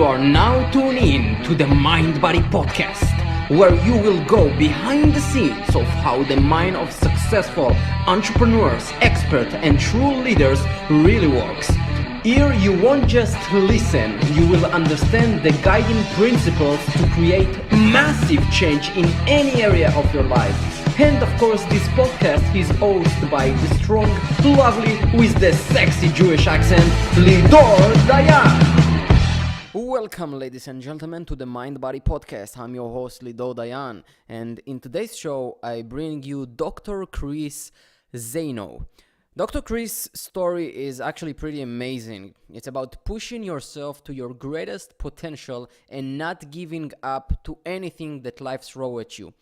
You are now tuning in to the Mind Body Podcast, where you will go behind the scenes of how the mind of successful entrepreneurs, experts, and true leaders really works. Here, you won't just listen, you will understand the guiding principles to create massive change in any area of your life. And of course, this podcast is hosted by the strong, lovely, with the sexy Jewish accent, Lidor Dayan. Welcome, ladies and gentlemen, to the Mind Body Podcast. I'm your host, Lidor Dayan, and in today's show, I bring you Dr. Chris Zaino. Dr. Chris' story is actually pretty amazing. It's about pushing yourself to your greatest potential and not giving up to anything that life throws at you.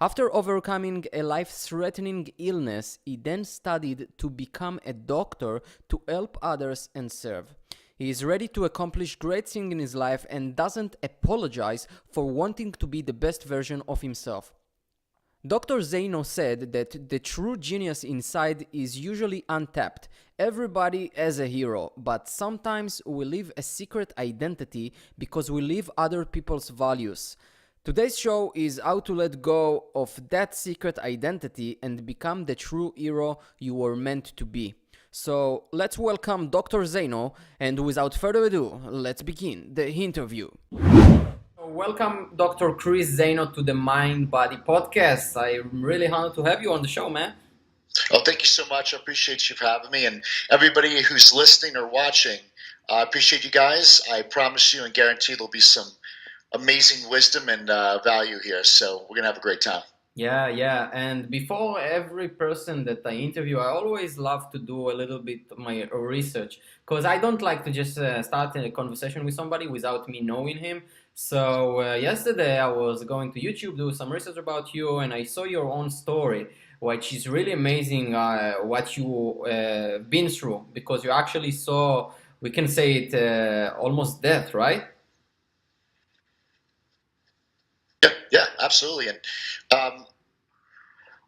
After overcoming a life threatening illness, he then studied to become a doctor to help others and serve. He is ready to accomplish great things in his life and doesn't apologize for wanting to be the best version of himself. Dr. Zaino said that the true genius inside is usually untapped. Everybody has a hero, but sometimes we live a secret identity because we live other people's values. Today's show is how to let go of that secret identity and become the true hero you were meant to be. So let's welcome Dr. Zaino, and without further ado, let's begin the interview. Welcome, Dr. Chris Zaino, to the Mind Body Podcast. I'm really honored to have you on the show, man. Oh, thank you so much. I appreciate you for having me, and everybody who's listening or watching. I appreciate you guys. I promise you and guarantee there'll be some amazing wisdom and uh, value here. So we're gonna have a great time. Yeah, yeah. And before every person that I interview, I always love to do a little bit of my research because I don't like to just uh, start a conversation with somebody without me knowing him. So uh, yesterday I was going to YouTube do some research about you, and I saw your own story, which is really amazing. Uh, what you uh, been through because you actually saw, we can say it, uh, almost death, right? Yeah, absolutely. And um,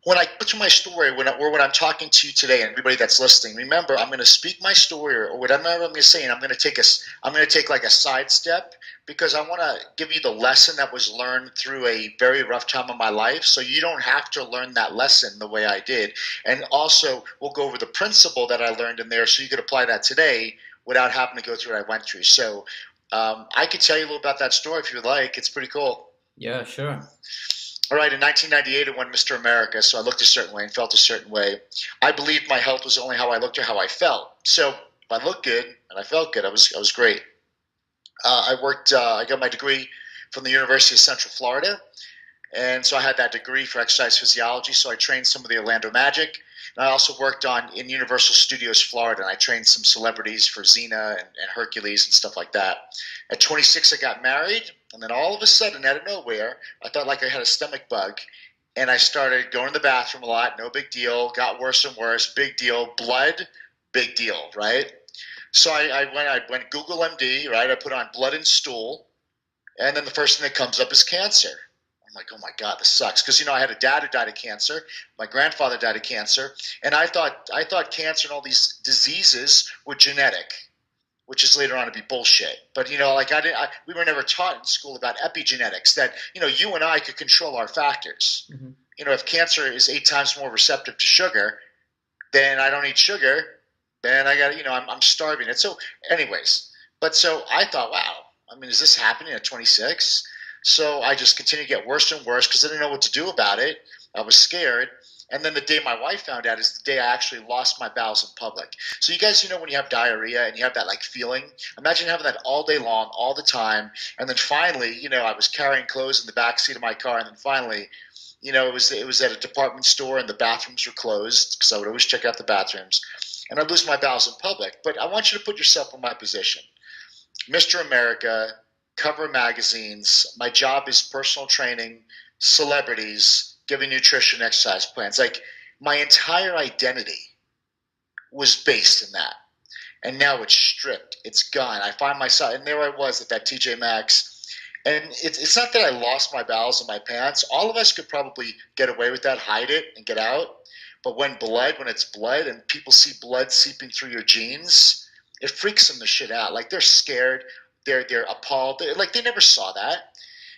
when I put my story, when I, or when I'm talking to you today, and everybody that's listening, remember I'm going to speak my story or whatever I'm going to say, and I'm going to take a, I'm going to take like a sidestep because I want to give you the lesson that was learned through a very rough time of my life, so you don't have to learn that lesson the way I did. And also, we'll go over the principle that I learned in there, so you could apply that today without having to go through what I went through. So um, I could tell you a little about that story if you would like. It's pretty cool. Yeah, sure. All right, in 1998, I won Mr. America, so I looked a certain way and felt a certain way. I believed my health was only how I looked or how I felt. So if I looked good and I felt good, I was I was great. Uh, I worked. Uh, I got my degree from the University of Central Florida, and so I had that degree for exercise physiology. So I trained some of the Orlando Magic, and I also worked on in Universal Studios Florida, and I trained some celebrities for Xena and, and Hercules and stuff like that. At 26, I got married, and then all of a sudden, out of nowhere, I felt like I had a stomach bug, and I started going to the bathroom a lot. No big deal. Got worse and worse. Big deal. Blood. Big deal. Right. So I, I went. I went Google MD. Right. I put on blood and stool, and then the first thing that comes up is cancer. I'm like, oh my God, this sucks. Because you know, I had a dad who died of cancer. My grandfather died of cancer, and I thought I thought cancer and all these diseases were genetic which is later on to be bullshit. But you know, like I didn't, I, we were never taught in school about epigenetics that you know you and I could control our factors. Mm-hmm. You know, if cancer is eight times more receptive to sugar, then I don't eat sugar. Then I got you know I'm, I'm starving it. So, anyways, but so I thought, wow, I mean, is this happening at 26? So I just continued to get worse and worse because I didn't know what to do about it. I was scared. And then the day my wife found out is the day I actually lost my bowels in public. So you guys, you know, when you have diarrhea and you have that like feeling, imagine having that all day long, all the time. And then finally, you know, I was carrying clothes in the back seat of my car, and then finally, you know, it was it was at a department store and the bathrooms were closed because I would always check out the bathrooms, and I'd lose my bowels in public. But I want you to put yourself in my position, Mr. America, cover magazines. My job is personal training, celebrities giving nutrition exercise plans. Like my entire identity was based in that. And now it's stripped. It's gone. I find myself, and there I was at that TJ Maxx. And it's, it's not that I lost my bowels in my pants. All of us could probably get away with that, hide it, and get out. But when blood, when it's blood, and people see blood seeping through your jeans, it freaks them the shit out. Like they're scared they're they're appalled. They're, like they never saw that.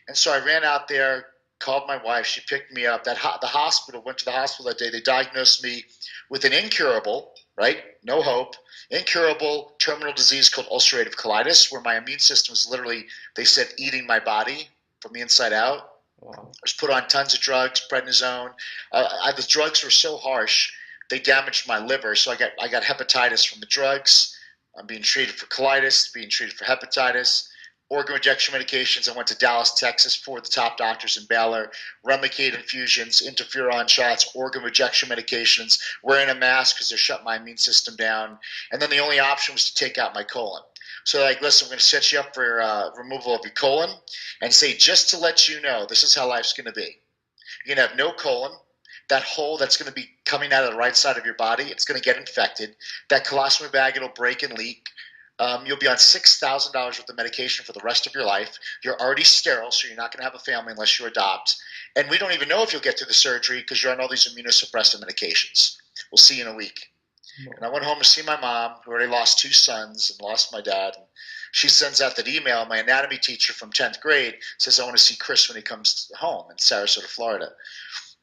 And so I ran out there, called my wife. She picked me up. That ho- the hospital went to the hospital that day. They diagnosed me with an incurable, right? No hope, incurable terminal disease called ulcerative colitis, where my immune system was literally, they said, eating my body from the inside out. Wow. I was put on tons of drugs, prednisone. Uh, I, the drugs were so harsh, they damaged my liver. So I got I got hepatitis from the drugs. I'm being treated for colitis, being treated for hepatitis, organ rejection medications. I went to Dallas, Texas, for the top doctors in Baylor, Remicade infusions, interferon shots, organ rejection medications, wearing a mask because they're shutting my immune system down. And then the only option was to take out my colon. So like, listen, we're going to set you up for uh, removal of your colon, and say just to let you know, this is how life's going to be. You're going to have no colon. That hole that's going to be coming out of the right side of your body, it's going to get infected. That colostomy bag, it'll break and leak. Um, you'll be on six thousand dollars worth of medication for the rest of your life. You're already sterile, so you're not going to have a family unless you adopt. And we don't even know if you'll get through the surgery because you're on all these immunosuppressive medications. We'll see you in a week. And I went home to see my mom, who already lost two sons and lost my dad. And she sends out that email. My anatomy teacher from 10th grade says, I want to see Chris when he comes home in Sarasota, Florida.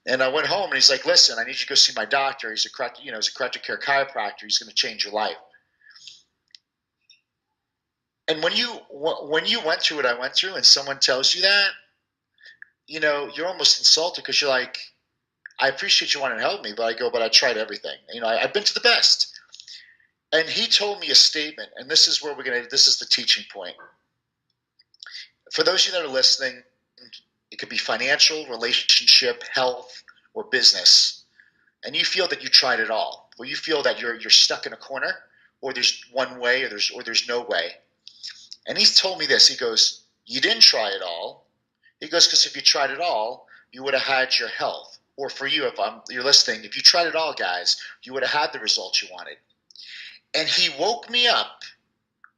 And I went home and he's like, listen, I need you to go see my doctor. He's a correct, you know, he's a corrective care chiropractor. He's going to change your life. And when you when you went through what I went through, and someone tells you that, you know, you're almost insulted because you're like, I appreciate you wanting to help me, but I go, but I tried everything. You know, I, I've been to the best. And he told me a statement, and this is where we're gonna. This is the teaching point. For those of you that are listening, it could be financial, relationship, health, or business, and you feel that you tried it all, or you feel that you're you're stuck in a corner, or there's one way, or there's or there's no way. And he's told me this. He goes, "You didn't try it all." He goes, "Because if you tried it all, you would have had your health." Or for you, if I'm you're listening, if you tried it all, guys, you would have had the results you wanted. And he woke me up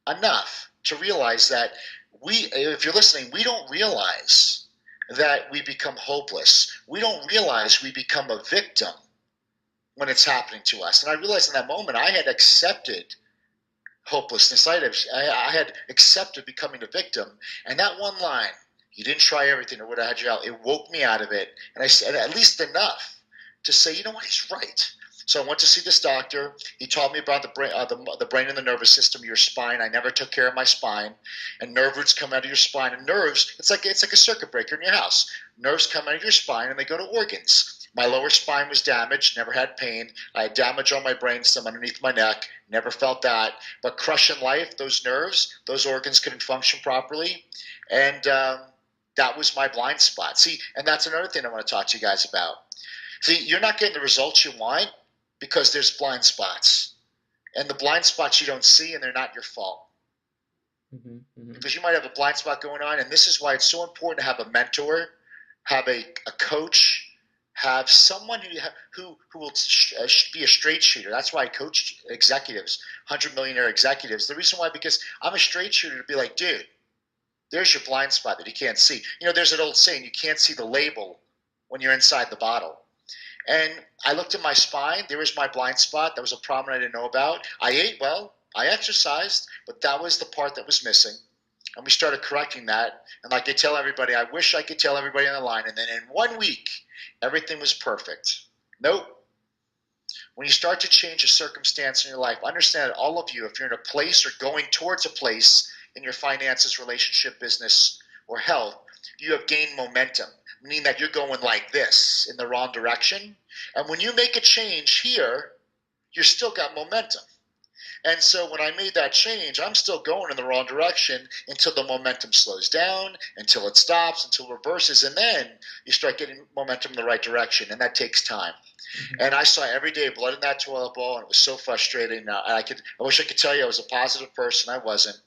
enough to realize that we, if you're listening, we don't realize that we become hopeless. We don't realize we become a victim when it's happening to us. And I realized in that moment I had accepted hopelessness. I had, I had accepted becoming a victim. And that one line, you didn't try everything or would have had you out, it woke me out of it. And I said at least enough to say, you know what, he's right. So I went to see this doctor. He taught me about the brain, uh, the, the brain and the nervous system, your spine. I never took care of my spine, and nerve roots come out of your spine. And nerves, it's like it's like a circuit breaker in your house. Nerves come out of your spine and they go to organs. My lower spine was damaged, never had pain. I had damage on my brainstem underneath my neck, never felt that. But crushing life, those nerves, those organs couldn't function properly, and um, that was my blind spot. See, and that's another thing I want to talk to you guys about. See, you're not getting the results you want because there's blind spots. And the blind spots you don't see, and they're not your fault. Mm-hmm, mm-hmm. Because you might have a blind spot going on, and this is why it's so important to have a mentor, have a, a coach, have someone who who who will sh- uh, be a straight shooter. That's why I coach executives, hundred millionaire executives. The reason why because I'm a straight shooter to be like, dude, there's your blind spot that you can't see. You know, there's an old saying, you can't see the label when you're inside the bottle. And I looked at my spine. There was my blind spot. That was a problem I didn't know about. I ate well. I exercised, but that was the part that was missing. And we started correcting that. And like I tell everybody, I wish I could tell everybody on the line. And then in one week, everything was perfect. Nope. When you start to change a circumstance in your life, understand that all of you, if you're in a place or going towards a place in your finances, relationship, business, or health, you have gained momentum meaning that you're going like this in the wrong direction. And when you make a change here, you're still got momentum. And so when I made that change, I'm still going in the wrong direction until the momentum slows down, until it stops, until it reverses, and then you start getting momentum in the right direction, and that takes time. Mm-hmm. And I saw every day blood in that toilet bowl, and it was so frustrating. I could, I wish I could tell you I was a positive person. I wasn't.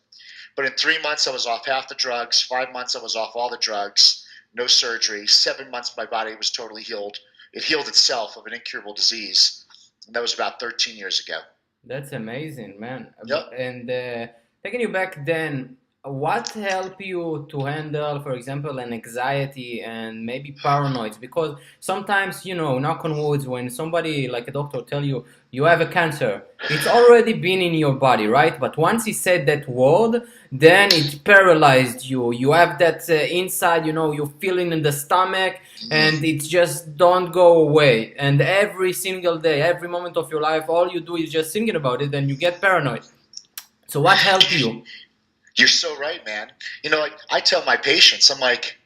But in three months, I was off half the drugs. Five months, I was off all the drugs no surgery. Seven months, my body was totally healed. It healed itself of an incurable disease. And that was about 13 years ago. That's amazing, man. Yep. And uh, taking you back then, what help you to handle for example an anxiety and maybe paranoids? Because sometimes you know knock on woods when somebody like a doctor tell you you have a cancer it's already been in your body right? But once he said that word then it paralyzed you. You have that uh, inside you know you're feeling in the stomach and it just don't go away. And every single day every moment of your life all you do is just thinking about it and you get paranoid. So what helped you You're so right, man. You know, like I tell my patients, I'm like,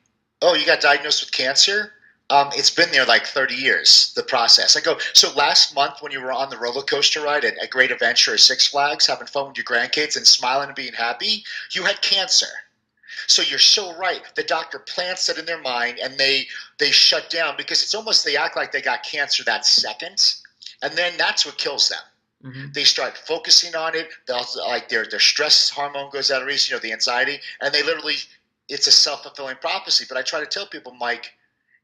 "Oh, you got diagnosed with cancer? Um, it's been there like 30 years. The process." I go, "So last month when you were on the roller coaster ride at, at Great Adventure or Six Flags, having fun with your grandkids and smiling and being happy, you had cancer." So you're so right. The doctor plants it in their mind, and they they shut down because it's almost they act like they got cancer that second, and then that's what kills them. Mm-hmm. They start focusing on it. Like their their stress hormone goes out of range. You know, the anxiety, and they literally it's a self fulfilling prophecy. But I try to tell people, Mike,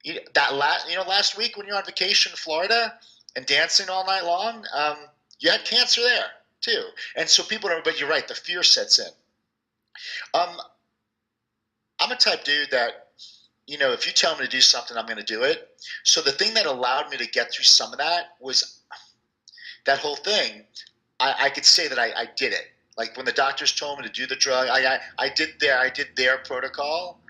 you, that last you know last week when you're on vacation in Florida and dancing all night long, um, you had cancer there too. And so people are, but you're right, the fear sets in. Um, I'm a type dude that you know, if you tell me to do something, I'm going to do it. So the thing that allowed me to get through some of that was that whole thing, I, I could say that I, I did it. Like when the doctors told me to do the drug, I, I, I did their I did their protocol,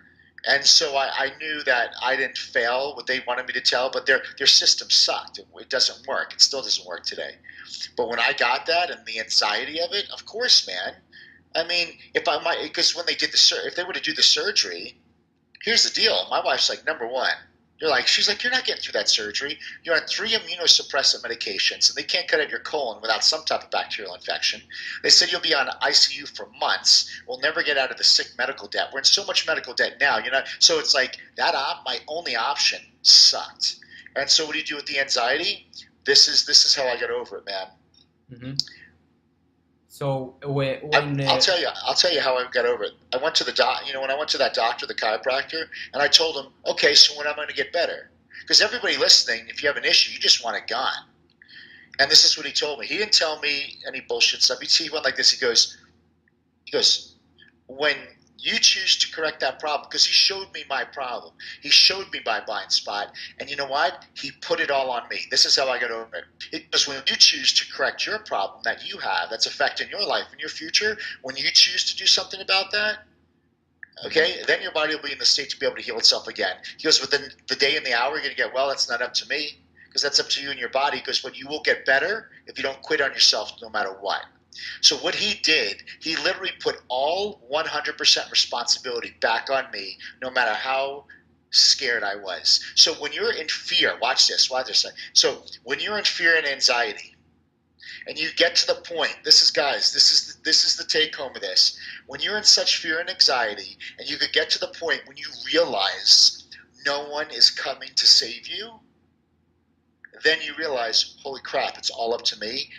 and so I, I knew that I didn't fail what they wanted me to tell. But their their system sucked. It, it doesn't work. It still doesn't work today. But when I got that and the anxiety of it, of course, man. I mean, if I might, because when they did the sur- if they were to do the surgery, here's the deal. My wife's like, number one, you're like, she's like, you're not getting through that surgery. You're on three immunosuppressant medications, and they can't cut out your colon without some type of bacterial infection. They said you'll be on ICU for months. We'll never get out of the sick medical debt. We're in so much medical debt now, you know. So it's like that. Op, my only option sucked. And so what do you do with the anxiety? This is this is how I got over it, man. Mm-hmm. So when, I, when uh, I'll tell you. I'll tell you how I got over it. I went to the doc. You know, when I went to that doctor, the chiropractor, and I told him, okay, so when I'm I going to get better? Because everybody listening, if you have an issue, you just want it gone. And this is what he told me. He didn't tell me any bullshit stuff. He, he went like this. He goes, he goes, when you choose to correct that problem, because he showed me my problem. He showed me my blind spot, and you know what? He put it all on me. This is how I got over it. Because when you choose to correct your problem that you have, that's affecting your life and your future, when you choose to do something about that, okay, then your body will be in the state to be able to heal itself again. He goes, within the day and the hour, you're going to get well. That's not up to me, because that's up to you and your body. Because but you will get better if you don't quit on yourself, no matter what. So what he did, he literally put all 100% responsibility back on me, no matter how scared I was. So when you're in fear, watch this, watch this. So when you're in fear and anxiety, and you get to the point, this is guys, this is this is the take home of this. When you're in such fear and anxiety, and you could get to the point when you realize no one is coming to save you, then you realize, holy crap, it's all up to me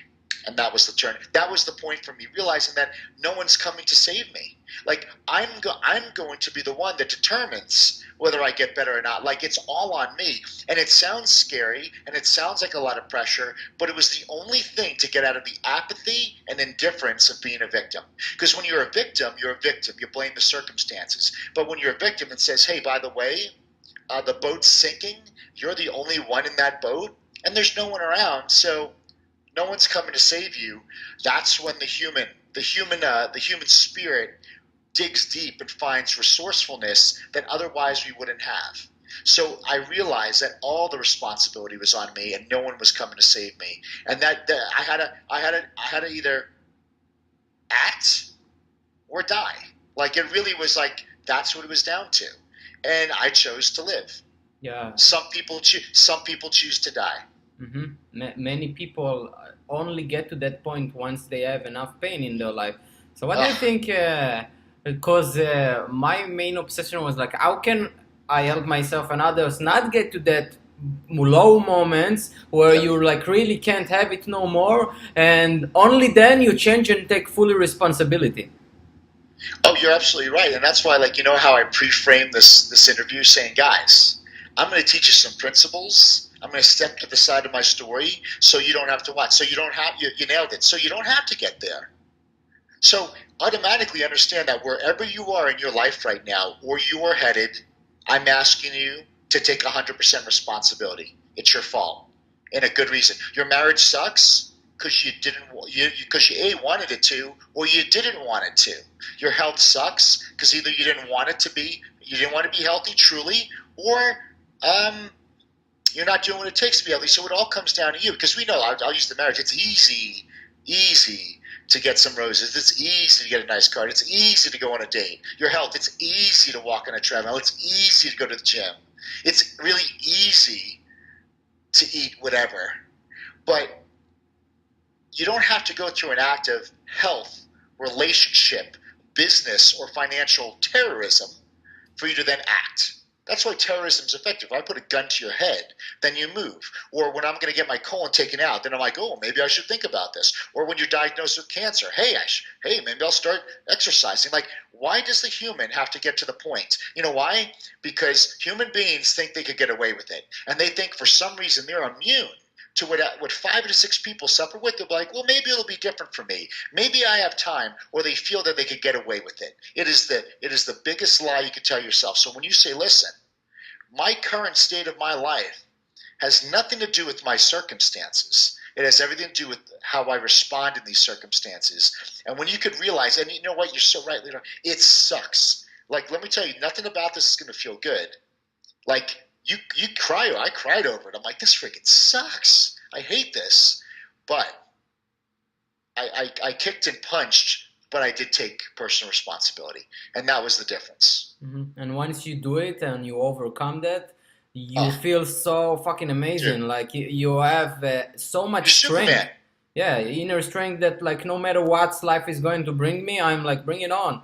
and that was the turn that was the point for me realizing that no one's coming to save me. Like i'm go- i'm going to be the one that determines whether i get better or not. Like it's all on me. And it sounds scary and it sounds like a lot of pressure but it was the only thing to get out of the apathy and indifference of being a victim. Because when you're a victim you're a victim. You blame the circumstances. But when you're a victim it says hey by the way uh, the boat's sinking. You're the only one in that boat. And there's no one around so no one's coming to save you. That's when the human the human uh, the human spirit digs deep and finds resourcefulness that otherwise we wouldn't have. So i realized that all the responsibility was on me and no one was coming to save me. And that, that i had to i had to i had to either act or die. Like it really was like that's what it was down to. And i chose to live. Yeah. Some people choose some people choose to die Mm-hmm. many people only get to that point once they have enough pain in their life. So what do you think? Uh, because uh, my main obsession was like, how can I help myself and others not get to that low moments where you like really can't have it no more, and only then you change and take fully responsibility. Oh, you're absolutely right, and that's why, like, you know how I pre-framed this this interview, saying, guys, I'm going to teach you some principles I'm going to step to the side of my story so you don't have to watch. So you don't have you, you nailed it. So you don't have to get there. So automatically understand that wherever you are in your life right now, or you are headed, I'm asking you to take 100% responsibility. It's your fault, and a good reason. Your marriage sucks because you didn't you because you a wanted it to or you didn't want it to. Your health sucks because either you didn't want it to be you didn't want to be healthy truly, or um, you're not doing what it takes to be healthy. So it all comes down to you because we know I'll, I'll use the marriage. It's easy, easy to get some roses. It's easy to get a nice card. It's easy to go on a date. Your health. It's easy to walk on a treadmill. It's easy to go to the gym. It's really easy to eat whatever, but you don't have to go through an act of health, relationship, business, or financial terrorism for you to then act. That's why terrorism is effective. If I put a gun to your head, then you move. Or when I'm going to get my colon taken out, then I'm like, oh, maybe I should think about this. Or when you're diagnosed with cancer, hey, I sh- hey, maybe I'll start exercising. Like, why does the human have to get to the point? You know why? Because human beings think they could get away with it, and they think for some reason they're immune to what, what five to six people suffer with, they'll be like, well, maybe it'll be different for me. Maybe I have time, or they feel that they could get away with it. It is the it is the biggest lie you could tell yourself. So when you say, listen, my current state of my life has nothing to do with my circumstances. It has everything to do with how I respond in these circumstances. And when you could realize, and you know what, you're so right, it sucks. Like, let me tell you, nothing about this is going to feel good. Like, you you cry. I cried over it. I'm like, this freaking sucks. I hate this. But I, I, I kicked and punched, but I did take personal responsibility, and that was the difference. Mm-hmm. And once you do it and you overcome that, you oh. feel so fucking amazing. Dude. Like you, you have uh, so much You're strength. Superman. Yeah, inner strength that like no matter what life is going to bring me, I'm like bring it on.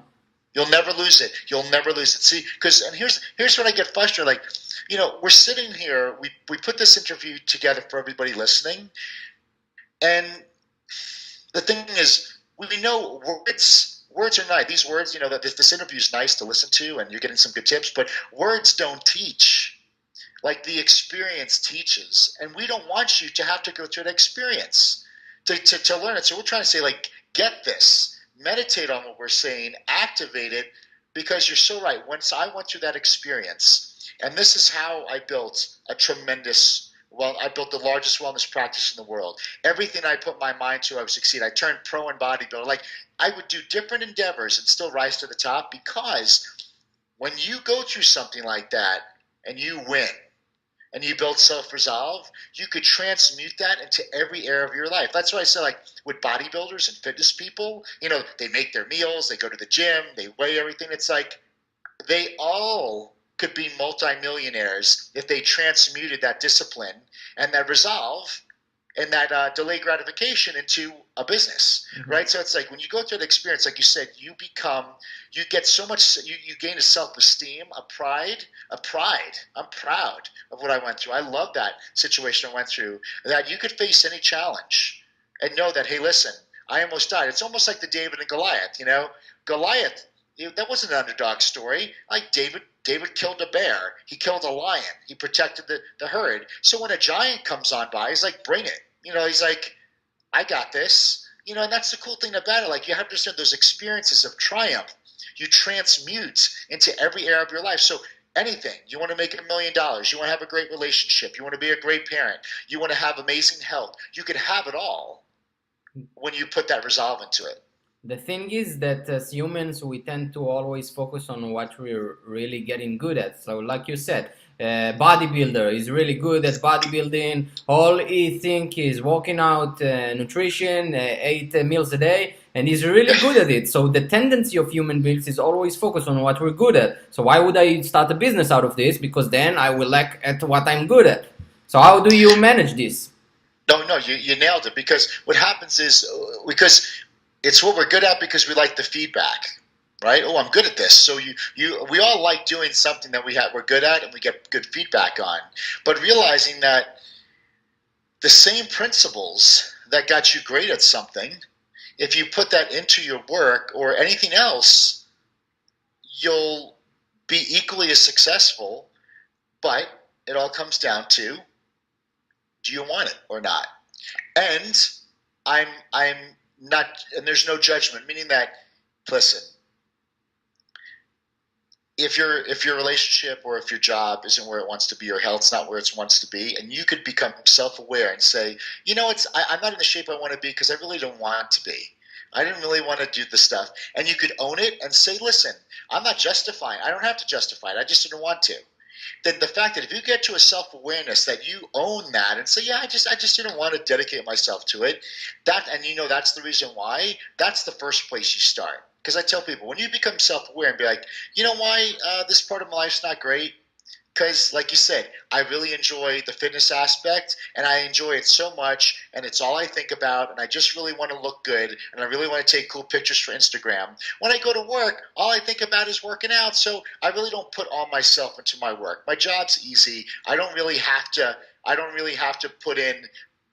You'll never lose it. You'll never lose it. See, because and here's here's when I get frustrated. Like you know, we're sitting here, we, we put this interview together for everybody listening. And the thing is, we know words words are nice. These words, you know, that this, this interview is nice to listen to, and you're getting some good tips. But words don't teach, like the experience teaches, and we don't want you to have to go through an experience to, to, to learn it. So we're trying to say, like, get this, meditate on what we're saying, activate it, because you're so right. Once I went through that experience, and this is how I built a tremendous well, I built the largest wellness practice in the world. Everything I put my mind to, I would succeed. I turned pro in bodybuilding. Like I would do different endeavors and still rise to the top because when you go through something like that and you win and you build self-resolve, you could transmute that into every area of your life. That's why I say like with bodybuilders and fitness people, you know, they make their meals, they go to the gym, they weigh everything. It's like they all could be multimillionaires if they transmuted that discipline and that resolve and that uh, delay gratification into a business, mm-hmm. right? So it's like when you go through the experience, like you said, you become, you get so much, you, you gain a self esteem, a pride, a pride. I'm proud of what I went through. I love that situation I went through, that you could face any challenge and know that, hey, listen, I almost died. It's almost like the David and Goliath, you know? Goliath that wasn't an underdog story. Like David, David killed a bear. He killed a lion. He protected the, the herd. So when a giant comes on by, he's like, bring it. You know, he's like, I got this. You know, and that's the cool thing about it. Like you have to understand those experiences of triumph. You transmute into every area of your life. So anything. You want to make a million dollars. You want to have a great relationship. You want to be a great parent. You want to have amazing health. You can have it all when you put that resolve into it. The thing is that as humans, we tend to always focus on what we're really getting good at. So, like you said, uh, bodybuilder is really good at bodybuilding. All he think is working out, uh, nutrition, uh, eight meals a day, and he's really good at it. So the tendency of human beings is always focus on what we're good at. So why would I start a business out of this? Because then I will lack at what I'm good at. So how do you manage this? No, no, you, you nailed it. Because what happens is uh, because it's what we're good at because we like the feedback right? Oh i'm good at this. So you you we all like doing something that we have we're good at and we get good feedback on. But realizing that the same principles that got you great at something if you put that into your work or anything else you'll be equally as successful but it all comes down to do you want it or not? And i'm i'm not and there's no judgment, meaning that listen, if your if your relationship or if your job isn't where it wants to be or health's not where it wants to be and you could become self-aware and say you know it's I, i'm not in the shape i want to be because i really don't want to be. I didn't really want to do the stuff. And you could own it and say listen i'm not justifying i don't have to justify it i just didn't want to then the fact that if you get to a self-awareness that you own that and say yeah i just i just didn't want to dedicate myself to it that and you know that's the reason why that's the first place you start because I tell people when you become self-aware and be like, you know why uh, this part of my life's not great? Because, like you said, I really enjoy the fitness aspect, and I enjoy it so much, and it's all I think about, and I just really want to look good, and I really want to take cool pictures for Instagram. When I go to work, all I think about is working out, so I really don't put all myself into my work. My job's easy. I don't really have to. I don't really have to put in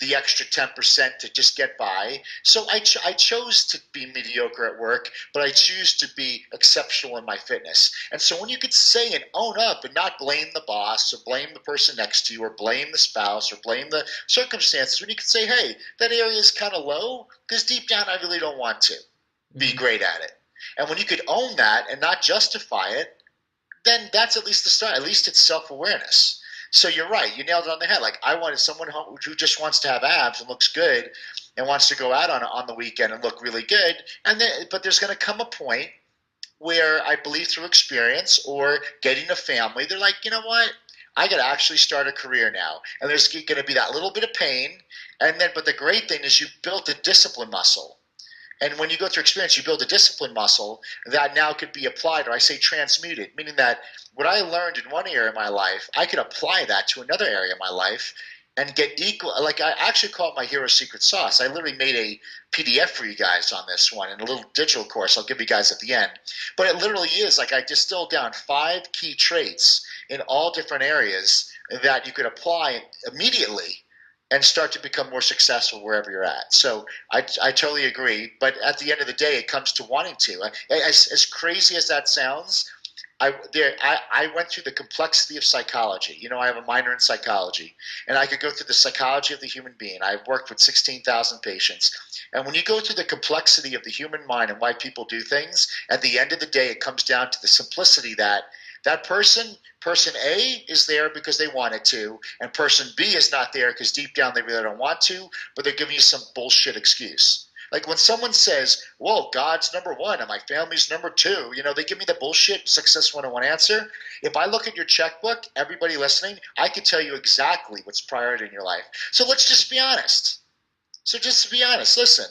the extra 10% to just get by. So I, ch- I chose to be mediocre at work, but I choose to be exceptional in my fitness. And so when you could say and own up and not blame the boss or blame the person next to you or blame the spouse or blame the circumstances, when you could say, hey, that area is kind of low because deep down I really don't want to be mm-hmm. great at it. And when you could own that and not justify it, then that's at least the start. At least it's self awareness. So you're right. You nailed it on the head. Like I wanted someone who just wants to have abs and looks good and wants to go out on on the weekend and look really good. And then, but there's going to come a point where I believe through experience or getting a family, they're like, you know what? I got to actually start a career now. And there's going to be that little bit of pain. And then, but the great thing is you built a discipline muscle. And when you go through experience, you build a discipline muscle that now could be applied, or I say transmuted, meaning that what I learned in one area of my life, I could apply that to another area of my life and get equal. Like I actually call it my hero secret sauce. I literally made a PDF for you guys on this one and a little digital course I'll give you guys at the end. But it literally is like I distilled down five key traits in all different areas that you could apply immediately and start to become more successful wherever you're at. So I, I totally agree. But at the end of the day, it comes to wanting to. As, as crazy as that sounds, I, there, I, I went through the complexity of psychology. You know, I have a minor in psychology, and I could go through the psychology of the human being. I've worked with 16,000 patients. And when you go through the complexity of the human mind and why people do things, at the end of the day, it comes down to the simplicity that that person, person A, is there because they wanted to, and person B is not there because deep down they really don't want to, but they're giving you some bullshit excuse. Like when someone says, "Well, God's number one and my family's number two, you know, they give me the bullshit success 101 answer. If I look at your checkbook, everybody listening, I could tell you exactly what's priority in your life. So let's just be honest. So just to be honest, listen.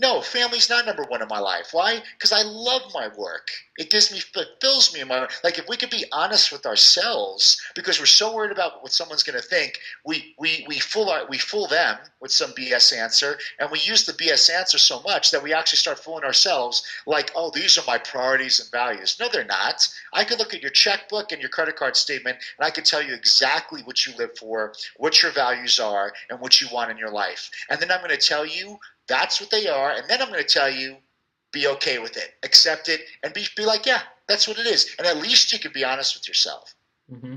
No, family's not number one in my life. Why? Because I love my work. It gives me, it fills me in my like. If we could be honest with ourselves, because we're so worried about what someone's going to think, we we we fool our we fool them with some BS answer, and we use the BS answer so much that we actually start fooling ourselves. Like, oh, these are my priorities and values. No, they're not. I could look at your checkbook and your credit card statement, and I could tell you exactly what you live for, what your values are, and what you want in your life. And then I'm going to tell you that's what they are. And then I'm going to tell you, be okay with it, accept it, and be, be like, yeah, that's what it is. And at least you can be honest with yourself. Mm-hmm.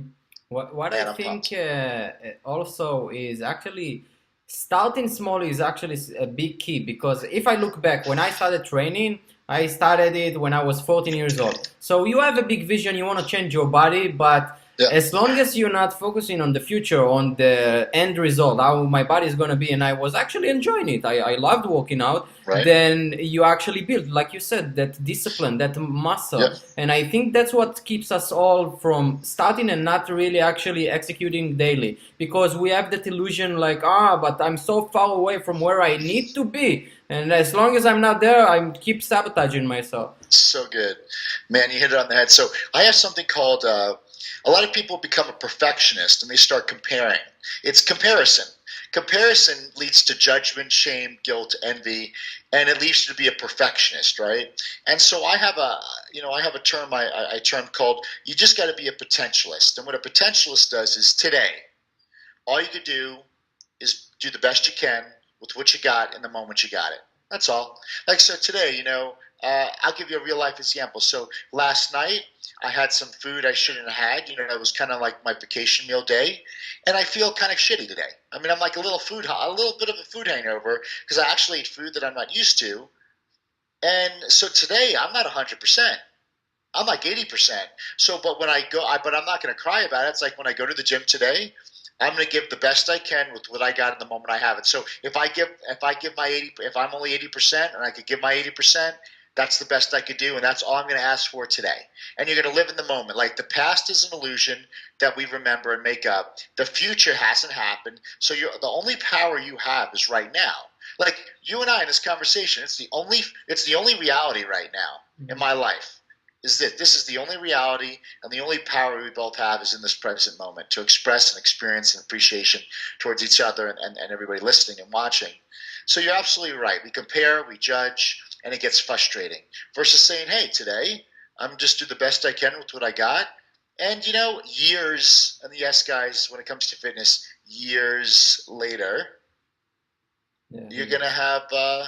What, what I think uh, also is actually starting small is actually a big key because if I look back when I started training, I started it when I was 14 years old. So you have a big vision, you want to change your body, but yeah. As long as you're not focusing on the future, on the end result, how my body is going to be, and I was actually enjoying it. I, I loved working out. Right. Then you actually build, like you said, that discipline, that muscle. Yeah. And I think that's what keeps us all from starting and not really actually executing daily. Because we have that illusion like, ah, but I'm so far away from where I need to be. And as long as I'm not there, I keep sabotaging myself. So good. Man, you hit it on the head. So I have something called. Uh, a lot of people become a perfectionist and they start comparing. It's comparison. Comparison leads to judgment, shame, guilt, envy, and it leads you to be a perfectionist, right? And so I have a, you know, I have a term I, I term called you just got to be a potentialist. And what a potentialist does is today, all you could do is do the best you can with what you got in the moment you got it. That's all. Like so today, you know, uh, I'll give you a real life example. So last night I had some food I shouldn't have had. You know, it was kind of like my vacation meal day, and I feel kind of shitty today. I mean, I'm like a little food, a little bit of a food hangover because I actually eat food that I'm not used to, and so today I'm not 100. percent I'm like 80 percent. So, but when I go, I, but I'm not going to cry about it. It's like when I go to the gym today. I'm going to give the best I can with what I got in the moment I have it. So if I give if I give my 80 if I'm only 80% and I could give my 80%, that's the best I could do, and that's all I'm going to ask for today. And you're going to live in the moment. Like the past is an illusion that we remember and make up. The future hasn't happened, so you're, the only power you have is right now. Like you and I in this conversation, it's the only it's the only reality right now mm-hmm. in my life is that this is the only reality and the only power we both have is in this present moment to express and experience and appreciation towards each other and, and, and everybody listening and watching. So you're absolutely right. We compare, we judge, and it gets frustrating. Versus saying, hey, today I'm just do the best I can with what I got. And you know, years, and yes, guys, when it comes to fitness, years later, yeah. you're gonna have uh,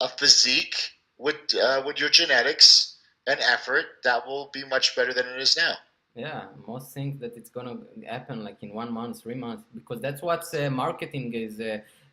a physique with uh, with your genetics and effort that will be much better than it is now. Yeah, most think that it's gonna happen like in one month, three months, because that's what uh, marketing is.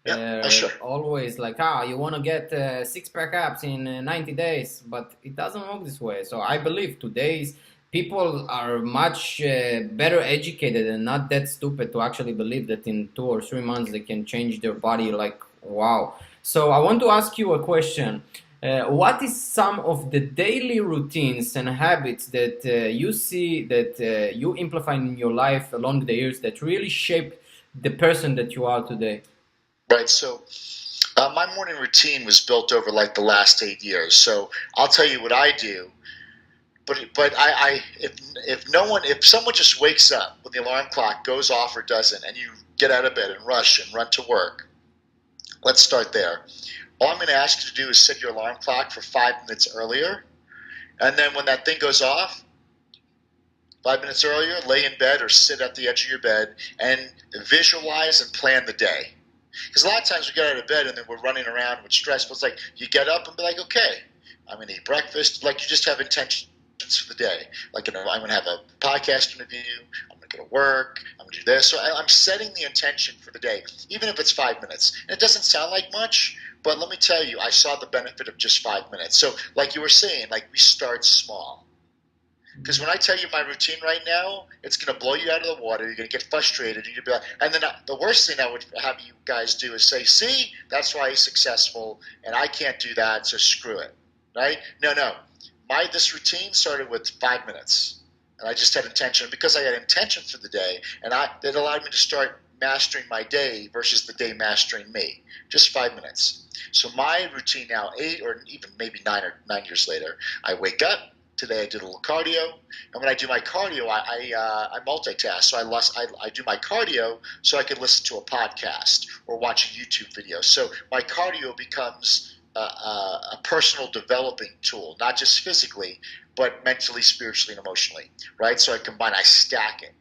Yeah, uh, sure. always like ah you want to get uh, six pack abs in uh, 90 days but it doesn't work this way. So i believe today's people are much uh, better educated and not that stupid to actually believe that in two or three months they can change their body like wow. So i want to ask you a question. Uh, what is some of the daily routines and habits that uh, you see that you implement in your life along the years that really shape the person that you are today right? So uh, my morning routine was built over like the last eight years. So I'll tell you what I do. But but I, I if if no one if someone just wakes up when the alarm clock goes off or doesn't, and you get out of bed and rush and run to work, let's start there. All I'm going to ask you to do is set your alarm clock for five minutes earlier, and then when that thing goes off, five minutes earlier, lay in bed or sit at the edge of your bed and visualize and plan the day. Because a lot of times we get out of bed and then we're running around with stress. But it's like you get up and be like, okay, I'm going to eat breakfast. Like you just have intentions for the day. Like you know, I'm going to have a podcast interview. I'm going to go to work. I'm going to do this. So I, am setting the intention for the day, even if it's five minutes. And it doesn't sound like much, but let me tell you, I saw the benefit of just five minutes. So like you were saying, like we start small. Because when I tell you my routine right now, it's going to blow you out of the water. You're going to get frustrated. You're going to be like, and then I, the worst thing I would have you guys do is say, "See, that's why he's successful, and I can't do that, so screw it." Right? No, no. My this routine started with five minutes, and I just had intention because I had intention for the day, and I it allowed me to start mastering my day versus the day mastering me. Just five minutes. So my routine now, eight or even maybe nine or nine years later, I wake up, today I did a little cardio, and when I do my cardio, I I, uh, I multitask. So I, I I do my cardio so I can listen to a podcast or watch a YouTube video. So my cardio becomes a, a, a personal developing tool, not just physically, but mentally, spiritually, and emotionally. Right. So I combine. I stack it.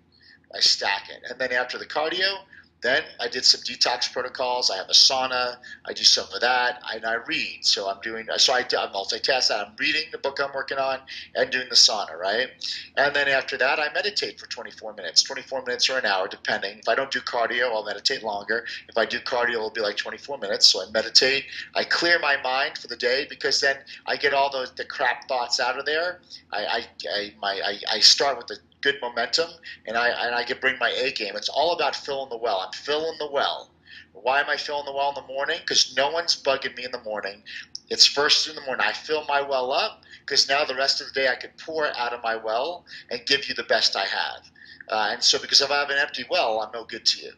I stack it, and then after the cardio, then I did some detox protocols. I have a sauna. I do some of that, and I read. So I'm doing. So I, I multitask. I'm reading the book I'm working on and doing the sauna, right? And then after that, I meditate for 24 minutes, 24 minutes or an hour, depending. If I don't do cardio, I'll meditate longer. If I do cardio, it'll be like 24 minutes. So I meditate. I clear my mind for the day because then I get all the, the crap thoughts out of there. I I, I my I, I start with the good momentum, and I and I can bring my A game. It's all about filling the well. I'm filling the well. Why am I filling the well in the morning? Because no one's bugging me in the morning. It's first in the morning. I fill my well up because now the rest of the day I can pour out of my well and give you the best I have. Uh, and so, because if I have an empty well, I'm no good to you.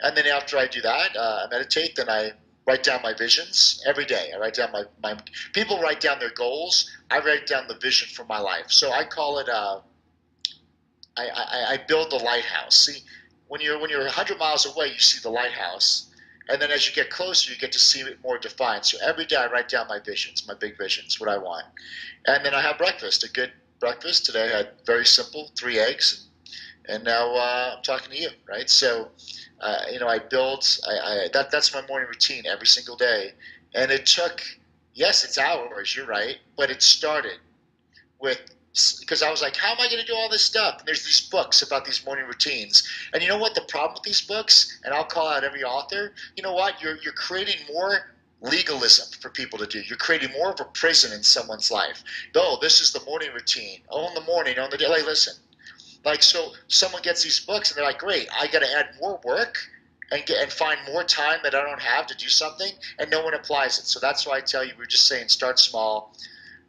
And then after I do that, uh, I meditate. Then I write down my visions every day. I write down my, my people write down their goals. I write down the vision for my life. So I call it. Uh, I, I, I build the lighthouse. See, when you're when you're 100 miles away, you see the lighthouse, and then as you get closer, you get to see it more defined. So every day I write down my visions, my big visions, what I want, and then I have breakfast, a good breakfast. Today I had very simple, three eggs, and, and now uh, I'm talking to you, right? So, uh, you know, I build. I, I that that's my morning routine every single day, and it took. Yes, it's hours. You're right, but it started with because I was like, how am I going to do all this stuff? And there's these books about these morning routines. And you know what? The problem with these books, and I'll call out every author, you know what? You're, you're creating more legalism for people to do. You're creating more of a prison in someone's life. Oh, this is the morning routine. Oh, in the morning, on the day. Like, listen, like, so someone gets these books and they're like, great, I got to add more work and get and find more time that I don't have to do something, and no one applies it. So that's why I tell you, we're just saying start small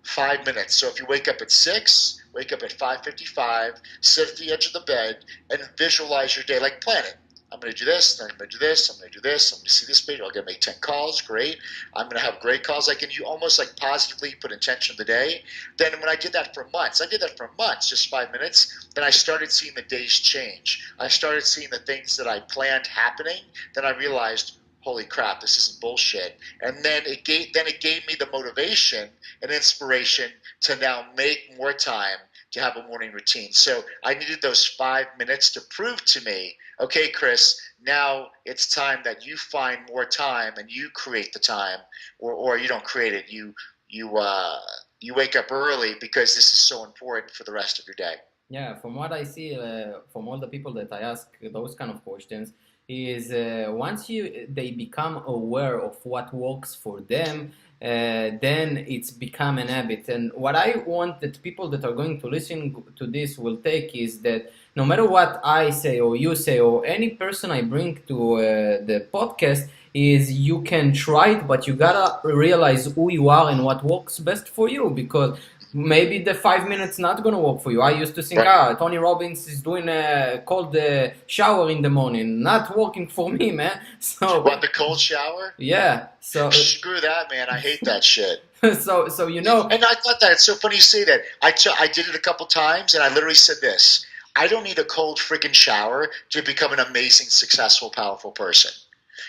five minutes. So if you wake up at six, wake up at five fifty-five, sit at the edge of the bed, and visualize your day. Like plan it. I'm going to do this, then I'm going to do this, I'm going to do this, I'm going to see this page, I'm going to make 10 calls, great. I'm going to have great calls. I can you almost like positively put intention of the day. Then when I did that for months, I did that for months, just five minutes, then I started seeing the days change. I started seeing the things that I planned happening. Then I realized, holy crap, this isn't bullshit. And then it gave then it gave me the motivation and inspiration to now make more time to have a morning routine. So I needed those five minutes to prove to me, okay, Chris, now it's time that you find more time and you create the time, or, or you don't create it. You you uh, you wake up early because this is so important for the rest of your day. Yeah, from what I see, uh, from all the people that I ask those kind of questions, is uh, once you they become aware of what works for them uh, then it's become an habit. And what i want that people that are going to listen to this will take is that no matter what i say or you say or any person i bring to uh, the podcast is you can try it but you gotta realize who you are and what works best for you because maybe the five minutes not gonna work for you. I used to think, right. ah, Tony Robbins is doing a cold uh, shower in the morning, not working for me, man. So what the cold shower? Yeah. So screw that, man. I hate that shit. so so you know. And I thought that it's so funny you say that. I, t- I did it a couple times, and I literally said this. I don't need a cold freaking shower to become an amazing, successful, powerful person.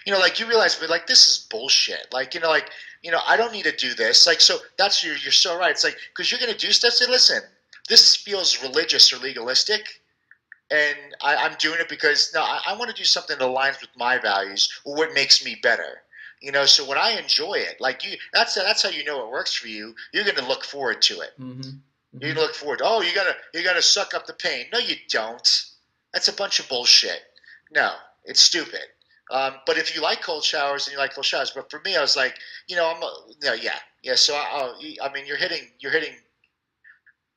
You know, like you realize, but like this is bullshit. Like you know, like you know, I don't need to do this. Like, so that's you're, you're so right. It's like, because you're going to do stuff. Say, listen, this feels religious or legalistic. And I, am doing it because no, I, I want to do something that aligns with my values or what makes me better. You know, so when I enjoy it, like you, that's that's how you know it works for you. You're going to look forward to it. Mm-hmm. Mm-hmm. You look forward. To, oh, you gotta you gotta suck up the pain. No, you don't. That's a bunch of bullshit. No, it's stupid. Um, but if you like cold showers and you like cold showers, but for me, I was like, you know, I'm, a, you know, yeah, yeah. So I, I mean, you're hitting, you're hitting,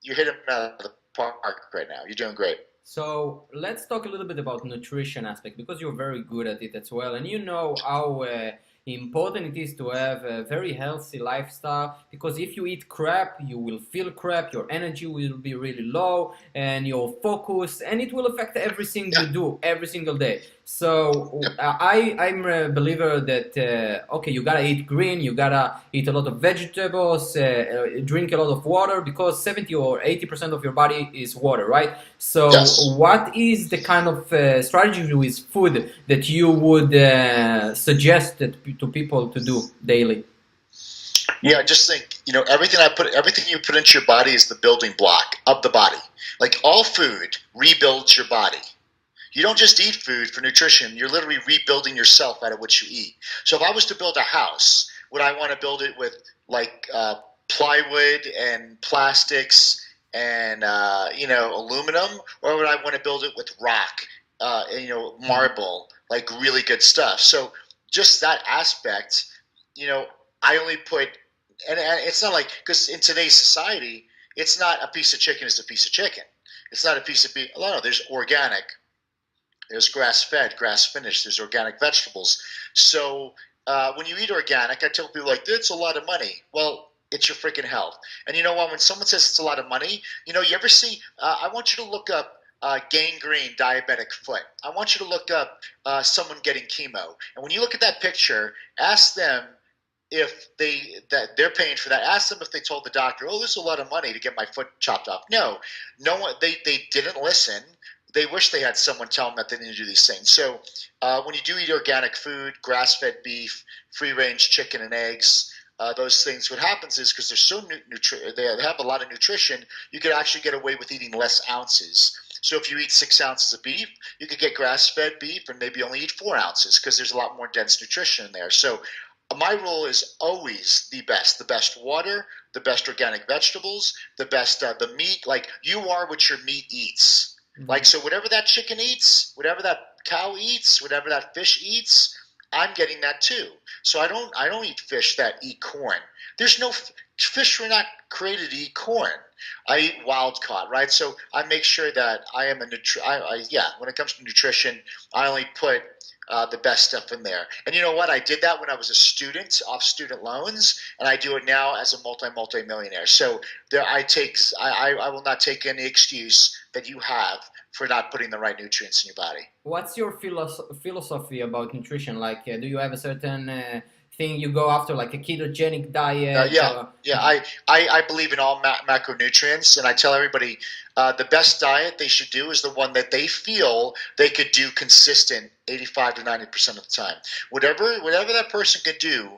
you're hitting uh, the park right now. You're doing great. So let's talk a little bit about nutrition aspect because you're very good at it as well, and you know how. Uh, important it is to have a very healthy lifestyle because if you eat crap you will feel crap your energy will be really low and your focus and it will affect everything you do every single day so I I'm a believer that uh, okay you gotta eat green you gotta eat a lot of vegetables uh, uh drink a lot of water because 70 or 80 percent of your body is water right so yes. what is the kind of uh, strategy with food that you would uh, suggest that to people to do daily? Yeah, just think, you know, everything I put, everything you put into your body is the building block of the body. Like all food rebuilds your body. You don't just eat food for nutrition, you're literally rebuilding yourself out of what you eat. So if I was to build a house, would I want to build it with like uh, plywood and plastics and, uh, you know, aluminum? Or would I want to build it with rock, uh, and, you know, marble, like really good stuff? So just that aspect, you know, I only put, and, and it's not like, because in today's society, it's not a piece of chicken is a piece of chicken. It's not a piece of beef. No, no, there's organic, there's grass fed, grass finished, there's organic vegetables. So uh, when you eat organic, I tell people like, "That's a lot of money. Well, it's your freaking health. And you know what? When someone says it's a lot of money, you know, you ever see, uh, I want you to look up uh, gangrene diabetic foot. I want you to look up uh, someone getting chemo, and when you look at that picture, ask them if they that they're paying for that. Ask them if they told the doctor, "Oh, this is a lot of money to get my foot chopped off." No, no one. They they didn't listen. They wish they had someone tell them that they need to do these things. So uh, when you do eat organic food, grass-fed beef, free-range chicken and eggs. Uh, those things. What happens is because they're so they have a lot of nutrition, you could actually get away with eating less ounces. So if you eat six ounces of beef, you could get grass fed beef and maybe only eat four ounces because there's a lot more dense nutrition in there. So my rule is always the best the best water the best organic vegetables the best uh, the meat like you are what your meat eats mm-hmm. like so whatever that chicken eats whatever that cow eats whatever that fish eats i'm getting that too. So i don't i don't eat fish that eat corn. There's no fish were not created to eat corn. I eat wild caught right? So i make sure that i am a nutri- I, I yeah when it comes to nutrition i only put uh, the best stuff in there. And you know what? I did that when I was a student off student loans, and I do it now as a multi multi millionaire. So there, I take I, I will not take any excuse that you have for not putting the right nutrients in your body. What's your philosoph- philosophy about nutrition? Like, uh, do you have a certain uh, thing you go after, like a ketogenic diet? Uh, yeah, or... yeah. I, I, I believe in all ma- macronutrients, and I tell everybody uh, the best diet they should do is the one that they feel they could do consistent 85 to 90 percent of the time. Whatever whatever that person could do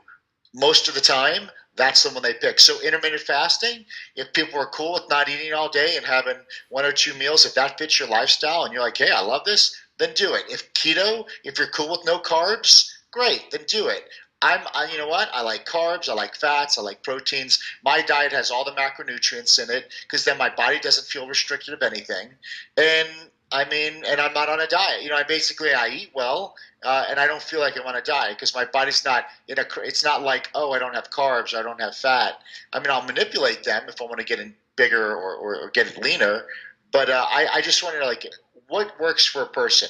most of the time, that's the one they pick. So intermittent fasting, if people are cool with not eating all day and having one or two meals, if that fits your lifestyle and you're like, hey, I love this, then do it. If keto, if you're cool with no carbs, great, then do it. I'm, I, you know what? I like carbs. I like fats. I like proteins. My diet has all the macronutrients in it because then my body doesn't feel restricted of anything. And I mean, and I'm not on a diet. You know, I basically I eat well, uh, and I don't feel like I'm on a diet because my body's not in a. It's not like oh, I don't have carbs. I don't have fat. I mean, I'll manipulate them if I want to get in bigger or, or, or get leaner. But uh, I, I just want to like what works for a person.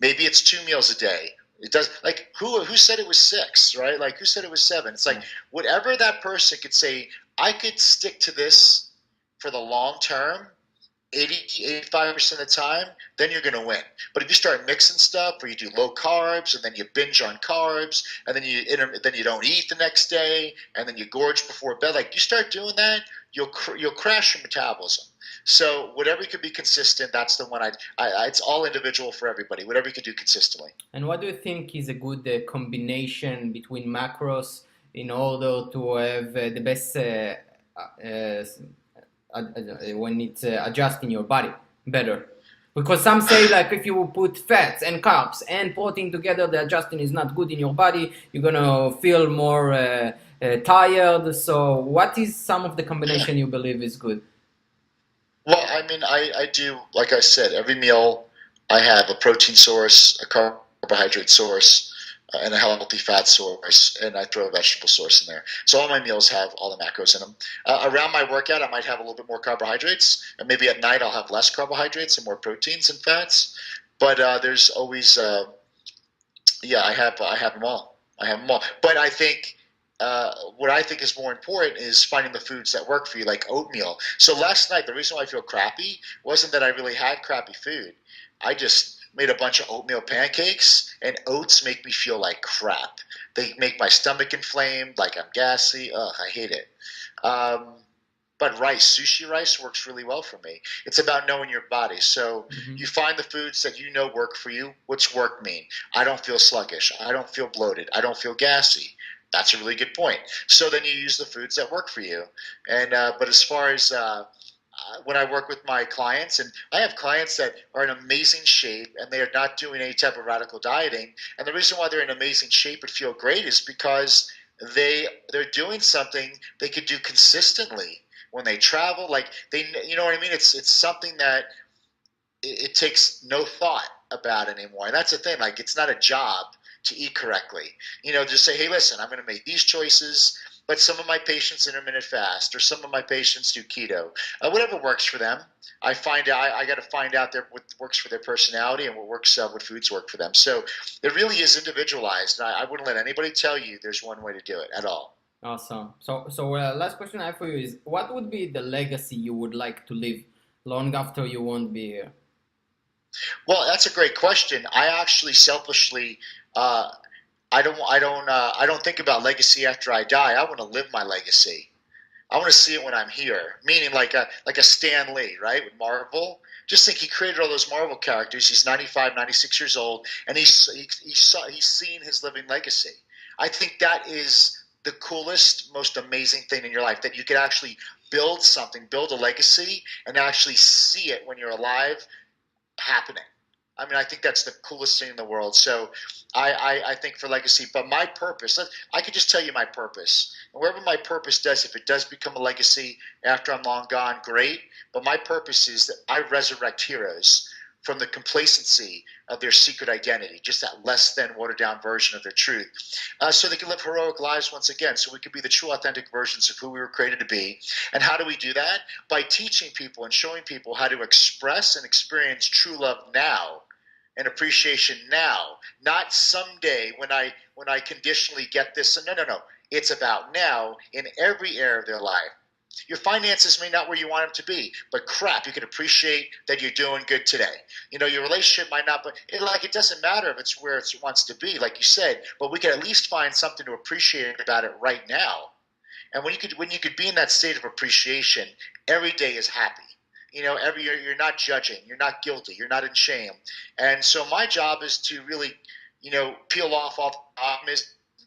Maybe it's two meals a day it does like who who said it was six, right? Like who said it was seven? It's like whatever that person could say, I could stick to this for the long term 80 85% of the time then you're going to win but if you start mixing stuff where you do low carbs and then you binge on carbs and then you then you don't eat the next day and then you gorge before bed like you start doing that you'll cr- you'll crash your metabolism so whatever can be consistent that's the one I, I it's all individual for everybody whatever you can do consistently and what do you think is a good uh, combination between macros in order to have uh, the best uh, uh when it's uh, adjusting your body better. Because some say like if you put fats and carbs and protein together, the adjusting is not good in your body. You're gonna feel more uh, uh, tired. So, what is some of the combination you believe is good? Well, I mean, I, I do like I said, every meal I have a protein source, a carbohydrate source, uh, and a healthy fat source, and I throw a vegetable source in there. So all my meals have all the macros in them. Uh, around my workout, I might have a little bit more carbohydrates, and maybe at night I'll have less carbohydrates and more proteins and fats. But uh, there's always, uh, yeah, I have I have them all. I have them all. But I think. Uh, what I think is more important is finding the foods that work for you, like oatmeal. So last night, the reason why I feel crappy wasn't that I really had crappy food. I just made a bunch of oatmeal pancakes, and oats make me feel like crap. They make my stomach inflamed, like I'm gassy. Ugh, I hate it. Um, but rice, sushi rice works really well for me. It's about knowing your body. So mm-hmm. you find the foods that you know work for you. What's work mean? I don't feel sluggish. I don't feel bloated. I don't feel gassy. That's a really good point. So then you use the foods that work for you. And uh, but as far as uh, uh, when I work with my clients, and I have clients that are in amazing shape and they are not doing any type of radical dieting. And the reason why they're in amazing shape and feel great is because they they're doing something they could do consistently when they travel. Like they, you know what I mean? It's it's something that it, it takes no thought about anymore. And that's the thing. Like it's not a job to eat correctly. You know, just say, hey, listen, I'm going to make these choices but some of my patients intermittent fast or some of my patients do keto. Uh, whatever works for them. I find out i, I got to find out their, what works for their personality and what works uh, what foods work for them. So it really is individualized and I, I, wouldn't let anybody tell you there's one way to do it at all. Awesome. So so uh, last question i have for you is what would be the legacy you would like to leave long after you won't be here? Well that's a great question. I actually selfishly uh, I don't I don't uh, I don't think about legacy after I die. I want to live my legacy. I want to see it when I'm here. Meaning like a like a Stan Lee, right? With Marvel. Just think he created all those Marvel characters. He's 95, 96 years old, and he's he, he saw, he's seen his living legacy. I think that is the coolest, most amazing thing in your life that you could actually build something, build a legacy, and actually see it when you're alive happening. I mean, I think that's the coolest thing in the world. So I, I, I, think for legacy, but my purpose, I could just tell you my purpose. And wherever my purpose does, if it does become a legacy after I'm long gone, great. But my purpose is that I resurrect heroes from the complacency of their secret identity, just that less than watered down version of their truth, uh, so they can live heroic lives once again, so we can be the true, authentic versions of who we were created to be. And how do we do that? By teaching people and showing people how to express and experience true love now and appreciation now, not someday when I when I conditionally get this. No, no, no. It's about now in every area of their life. Your finances may not where you want them to be, but crap, you can appreciate that you're doing good today. You know, your relationship might not, but it, like it doesn't matter if it's where it wants to be, like you said. But we can at least find something to appreciate about it right now. And when you could when you could be in that state of appreciation, every day is happy. You know, every you're, you're not judging, you're not guilty, you're not in shame. And so my job is to really, you know, peel off all the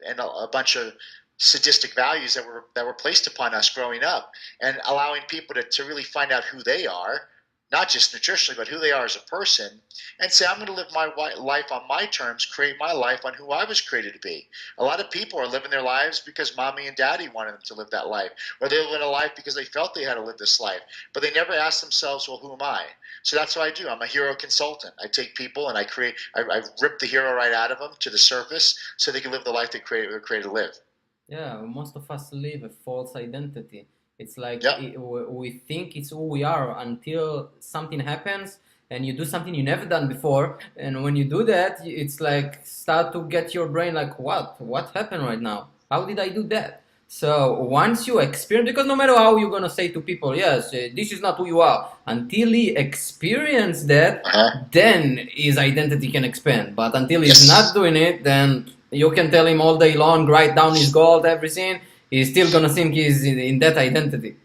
and a, a bunch of sadistic values that were that were placed upon us growing up and allowing people to, to really find out who they are not just nutritionally but who they are as a person and say i'm going to live my life on my terms create my life on who i was created to be. A lot of people are living their lives because mommy and daddy wanted them to live that life or they live a life because they felt they had to live this life but they never asked themselves well who am i? So that's what i do. I'm a hero consultant. I take people and i create i, I rip the hero right out of them to the surface so they can live the life they created, were created to live yeah, most of us live a false identity. It's like yeah. it, we think it's who we are until something happens and you do something you never done before. And when you do that, it's like start to get your brain like, what? What happened right now? How did I do that? So once you experience, because no matter how you're gonna say to people, yes, uh, this is not who you are, until he experience that, uh-huh. then his identity can expand. But until he's yes. not doing it, then you can tell him all day long, write down his goals, everything. He's still gonna think he's in, in that identity.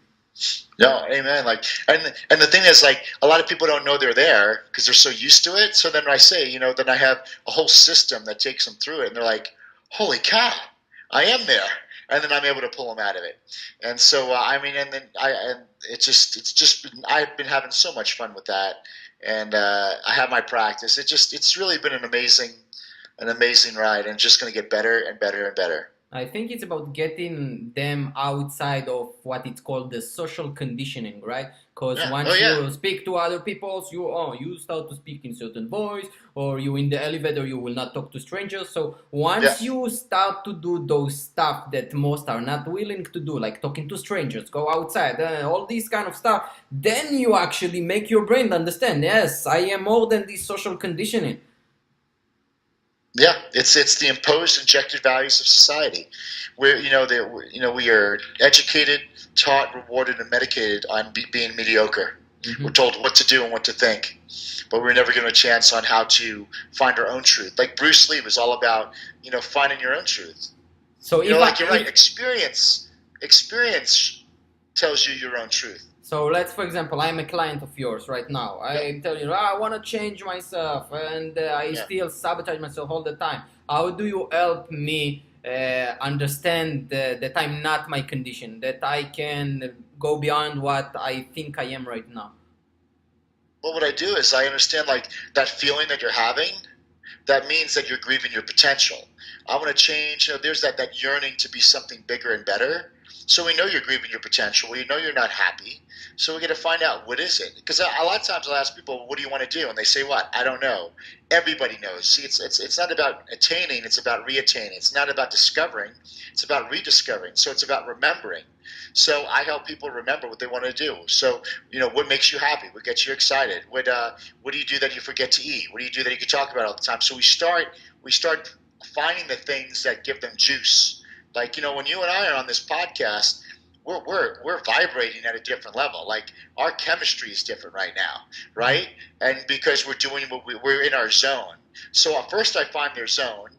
No, amen. Like, and and the thing is, like, a lot of people don't know they're there because they're so used to it. So then I say, you know, then I have a whole system that takes them through it, and they're like, "Holy cow, I am there!" And then I'm able to pull them out of it. And so, uh, I mean, and then I and it's just it's just been, I've been having so much fun with that, and uh, I have my practice. It just it's really been an amazing an amazing ride and just going to get better and better and better. I think it's about getting them outside of what it's called the social conditioning, right? Because yeah. once oh, yeah. you speak to other people, you oh you start to speak in certain voice, or you in the elevator you will not talk to strangers. So once yeah. you start to do those stuff that most are not willing to do, like talking to strangers, go outside, uh, all these kind of stuff, then you actually make your brain understand. Yes, I am more than this social conditioning. Yeah, it's it's the imposed injected values of society. Where you know they you know we are educated, taught, rewarded, and medicated on be, being mediocre. Mm-hmm. We're told what to do and what to think, but we're never given a chance on how to find our own truth. Like Bruce Lee was all about you know finding your own truth. So you know, like I, you're right, experience experience tells you your own truth. So let's, for example, I'm a client of yours right now. I tell you, oh, I want to change myself, and uh, I yeah. still sabotage myself all the time. How do you help me uh, understand that I'm not my condition, that I can go beyond what I think I am right now? Well, what I do is I understand like that feeling that you're having. That means that you're grieving your potential. I want to change. You know, there's that that yearning to be something bigger and better so we know you're grieving your potential. We know you're not happy. So we got to find out what is it. Because a lot of times I'll ask people, "What do you want to do?" And they say, "What? I don't know." Everybody knows. See, it's it's it's not about attaining. It's about reattaining. It's not about discovering. It's about rediscovering. So it's about remembering. So I help people remember what they want to do. So you know, what makes you happy? What gets you excited? What uh, what do you do that you forget to eat? What do you do that you can talk about all the time? So we start we start finding the things that give them juice like you know, when you and I are on this podcast, we're we're we're vibrating at a different level. Like our chemistry is different right now, right? And because we're doing what we, we're in our zone. So first, I find their zone.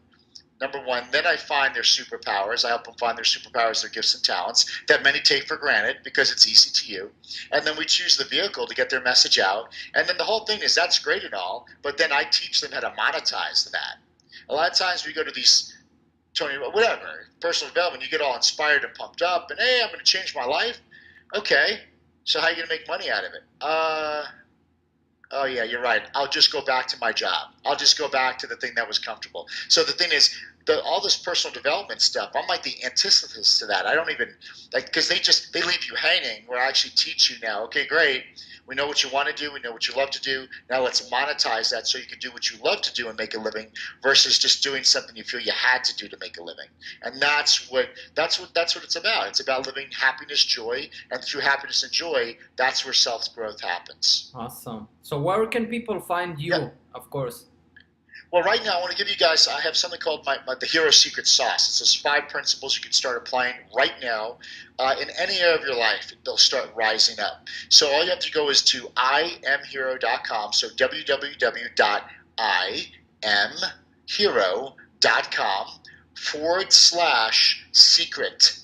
Number one, then I find their superpowers. I help them find their superpowers, their gifts and talents that many take for granted because it's easy to you. And then we choose the vehicle to get their message out. And then the whole thing is that's great and all, but then I teach them how to monetize that. A lot of times we go to these Tony, whatever, personal development, you get all inspired and pumped up, and hey, I'm going to change my life. Okay, so how are you going to make money out of it? Uh, oh yeah, you're right. I'll just go back to my job. I'll just go back to the thing that was comfortable. So the thing is, the, all this personal development stuff, I'm like the antithesis to that. I don't even like because they just they leave you hanging. Where I actually teach you now. Okay, great. We know what you want to do. We know what you love to do. Now let's monetize that so you can do what you love to do and make a living, versus just doing something you feel you had to do to make a living. And that's what that's what that's what it's about. It's about living happiness, joy, and through happiness and joy, that's where self growth happens. Awesome. So where can people find you? Yeah. Of course. Well, right now, I want to give you guys, I have something called my, my, the Hero Secret Sauce. It's just five principles you can start applying right now uh, in any area of your life. They'll start rising up. So all you have to go is to imhero.com. So www.imhero.com forward slash secret.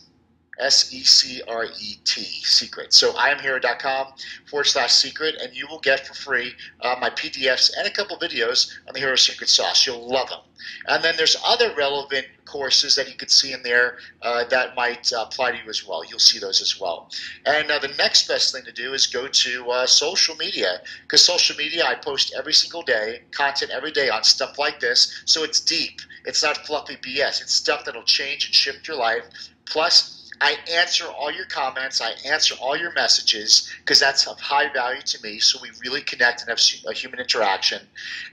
S E C R E T, secret. So iamhero.com forward slash secret, and you will get for free uh, my PDFs and a couple videos on the Hero Secret Sauce. You'll love them. And then there's other relevant courses that you could see in there uh, that might uh, apply to you as well. You'll see those as well. And uh, the next best thing to do is go to uh, social media because social media, I post every single day, content every day on stuff like this. So it's deep. It's not fluffy BS. It's stuff that'll change and shift your life. Plus, I answer all your comments. I answer all your messages because that's of high value to me. So we really connect and have a human interaction.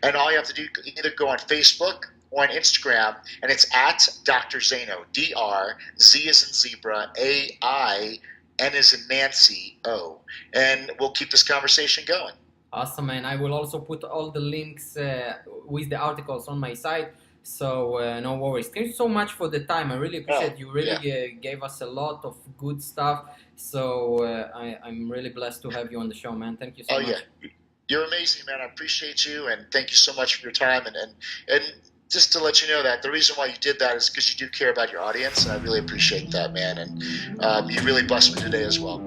And all you have to do either go on Facebook or on Instagram, and it's at Dr. Zaino. D R Z is in zebra, A I N is in Nancy O. And we'll keep this conversation going. Awesome, and I will also put all the links uh, with the articles on my site so uh, no worries. Thank you so much for the time. I really appreciate oh, you. Really yeah. uh, gave us a lot of good stuff. So uh, I, am really blessed to have you on the show, man. Thank you so much. oh, much. Yeah. You're amazing, man. I appreciate you, and thank you so much for your time. And and and just to let you know that the reason why you did that is because you do care about your audience, and I really appreciate that, man. And um, you really blessed me today as well.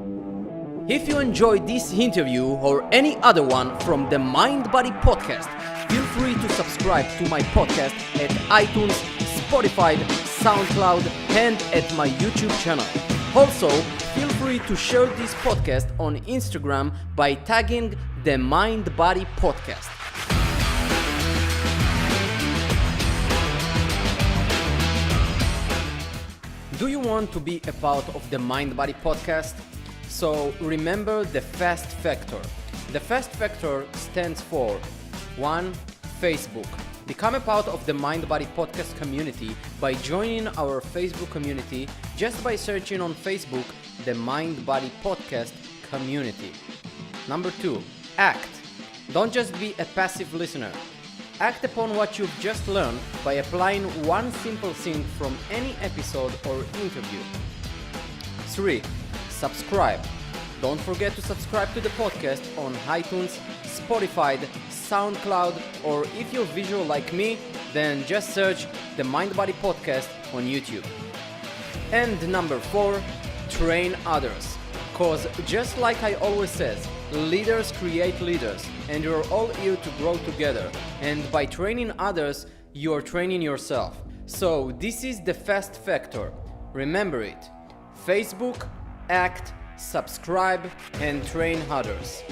If you enjoyed this interview or any other one from the Mind Body Podcast Feel free to subscribe to my podcast at iTunes, Spotify, SoundCloud, and at my YouTube channel. Also, feel free to share this podcast on Instagram by tagging the Mind Body Podcast. Do you want to be a part of the Mind Body Podcast? So remember the FAST factor. The FAST factor stands for 1. Facebook. Become a part of the Mind Body Podcast community by joining our Facebook community just by searching on Facebook the Mind Body Podcast community. Number 2. Act. Don't just be a passive listener. Act upon what you've just learned by applying one simple thing from any episode or interview. 3. Subscribe. Don't forget to subscribe to the podcast on iTunes, Spotify, SoundCloud, or if you're visual like me, then just search the Mind Body Podcast on YouTube. And number four, train others. Cause just like I always says, leaders create leaders, and you're all here to grow together. And by training others, you're training yourself. So this is the fast factor. Remember it. Facebook, act, subscribe, and train others.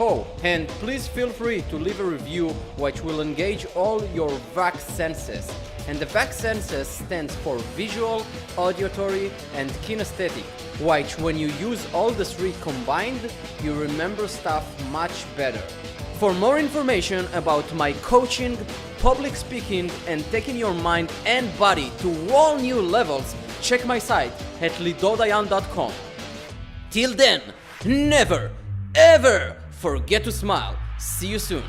Oh, and please feel free to leave a review which will engage all your VAC senses. And the VAC senses stands for visual, auditory, and kinesthetic, which when you use all the three combined, you remember stuff much better. For more information about my coaching, public speaking, and taking your mind and body to all new levels, check my site at lidordayan.com. Till then, never, ever forget to smile. See you soon.